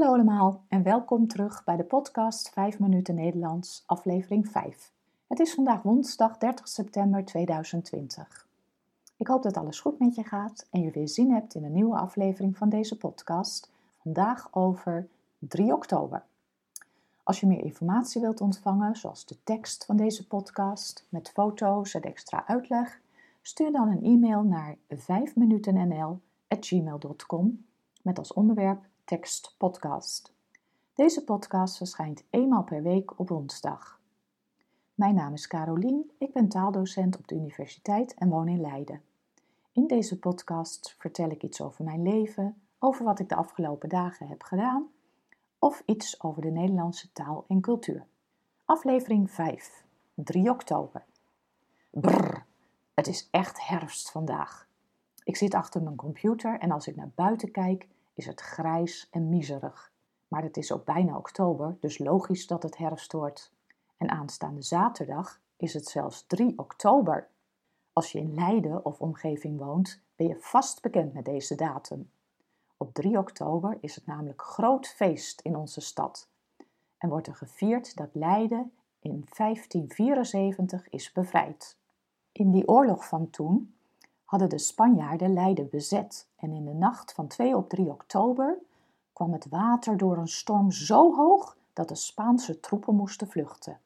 Hallo allemaal en welkom terug bij de podcast 5 minuten Nederlands, aflevering 5. Het is vandaag woensdag 30 september 2020. Ik hoop dat alles goed met je gaat en je weer zin hebt in een nieuwe aflevering van deze podcast. Vandaag over 3 oktober. Als je meer informatie wilt ontvangen, zoals de tekst van deze podcast met foto's en extra uitleg, stuur dan een e-mail naar 5minutennl@gmail.com met als onderwerp tekst podcast. Deze podcast verschijnt eenmaal per week op woensdag. Mijn naam is Carolien, ik ben taaldocent op de universiteit en woon in Leiden. In deze podcast vertel ik iets over mijn leven, over wat ik de afgelopen dagen heb gedaan of iets over de Nederlandse taal en cultuur. Aflevering 5, 3 oktober. Brrr, het is echt herfst vandaag. Ik zit achter mijn computer en als ik naar buiten kijk, is het grijs en miserig. Maar het is ook bijna oktober, dus logisch dat het herfst wordt. En aanstaande zaterdag is het zelfs 3 oktober. Als je in Leiden of omgeving woont, ben je vast bekend met deze datum. Op 3 oktober is het namelijk groot feest in onze stad en wordt er gevierd dat Leiden in 1574 is bevrijd. In die oorlog van toen hadden de Spanjaarden Leiden bezet en in de nacht van 2 op 3 oktober kwam het water door een storm zo hoog dat de Spaanse troepen moesten vluchten.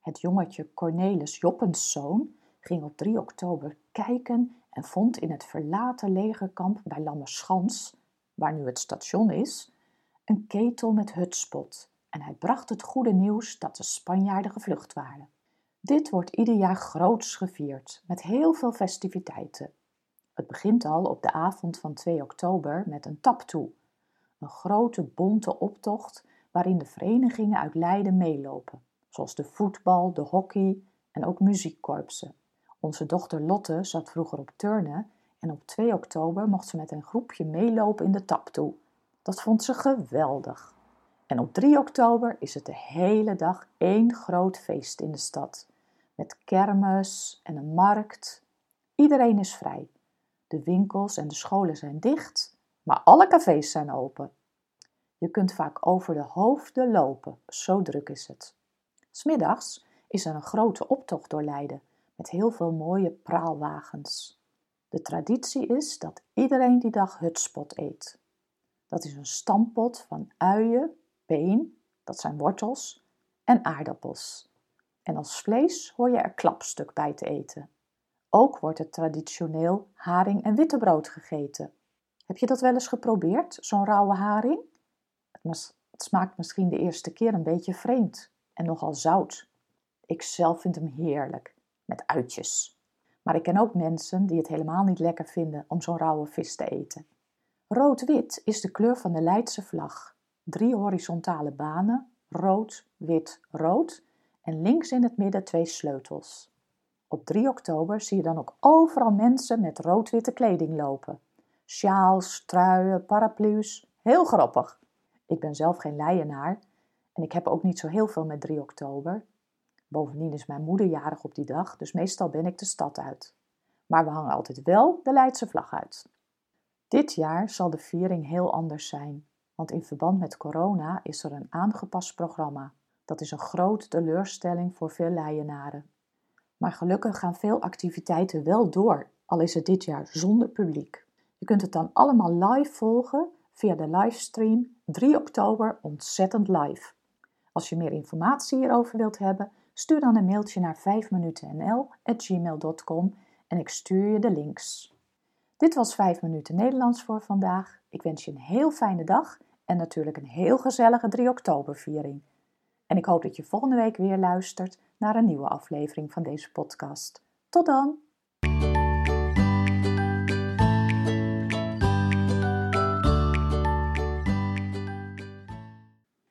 Het jongetje Cornelis Joppenszoon ging op 3 oktober kijken en vond in het verlaten legerkamp bij Lammerschans, waar nu het station is, een ketel met hutspot en hij bracht het goede nieuws dat de Spanjaarden gevlucht waren. Dit wordt ieder jaar groots gevierd, met heel veel festiviteiten. Het begint al op de avond van 2 oktober met een taptoe, een grote bonte optocht waarin de verenigingen uit Leiden meelopen, zoals de voetbal, de hockey en ook muziekkorpsen. Onze dochter Lotte zat vroeger op turnen en op 2 oktober mocht ze met een groepje meelopen in de taptoe. Dat vond ze geweldig. En op 3 oktober is het de hele dag één groot feest in de stad met kermis en een markt. Iedereen is vrij. De winkels en de scholen zijn dicht, maar alle cafés zijn open. Je kunt vaak over de hoofden lopen, zo druk is het. Smiddags is er een grote optocht door Leiden met heel veel mooie praalwagens. De traditie is dat iedereen die dag hutspot eet. Dat is een stampot van uien, peen, dat zijn wortels, en aardappels en als vlees hoor je er klapstuk bij te eten. Ook wordt het traditioneel haring en wittebrood gegeten. Heb je dat wel eens geprobeerd, zo'n rauwe haring? Het, het smaakt misschien de eerste keer een beetje vreemd en nogal zout. Ik zelf vind hem heerlijk, met uitjes. Maar ik ken ook mensen die het helemaal niet lekker vinden om zo'n rauwe vis te eten. Rood-wit is de kleur van de Leidse vlag. Drie horizontale banen, rood, wit, rood en links in het midden twee sleutels. Op 3 oktober zie je dan ook overal mensen met rood-witte kleding lopen. Sjaals, truien, paraplu's. Heel grappig. Ik ben zelf geen leienaar en ik heb ook niet zo heel veel met 3 oktober. Bovendien is mijn moeder jarig op die dag, dus meestal ben ik de stad uit. Maar we hangen altijd wel de Leidse vlag uit. Dit jaar zal de viering heel anders zijn, want in verband met corona is er een aangepast programma. Dat is een grote teleurstelling voor veel leienaren. Maar gelukkig gaan veel activiteiten wel door, al is het dit jaar zonder publiek. Je kunt het dan allemaal live volgen via de livestream 3 oktober ontzettend live. Als je meer informatie hierover wilt hebben, stuur dan een mailtje naar 5minutennl@gmail.com en ik stuur je de links. Dit was 5 minuten Nederlands voor vandaag. Ik wens je een heel fijne dag en natuurlijk een heel gezellige 3 oktober viering. En ik hoop dat je volgende week weer luistert naar een nieuwe aflevering van deze podcast. Tot dan!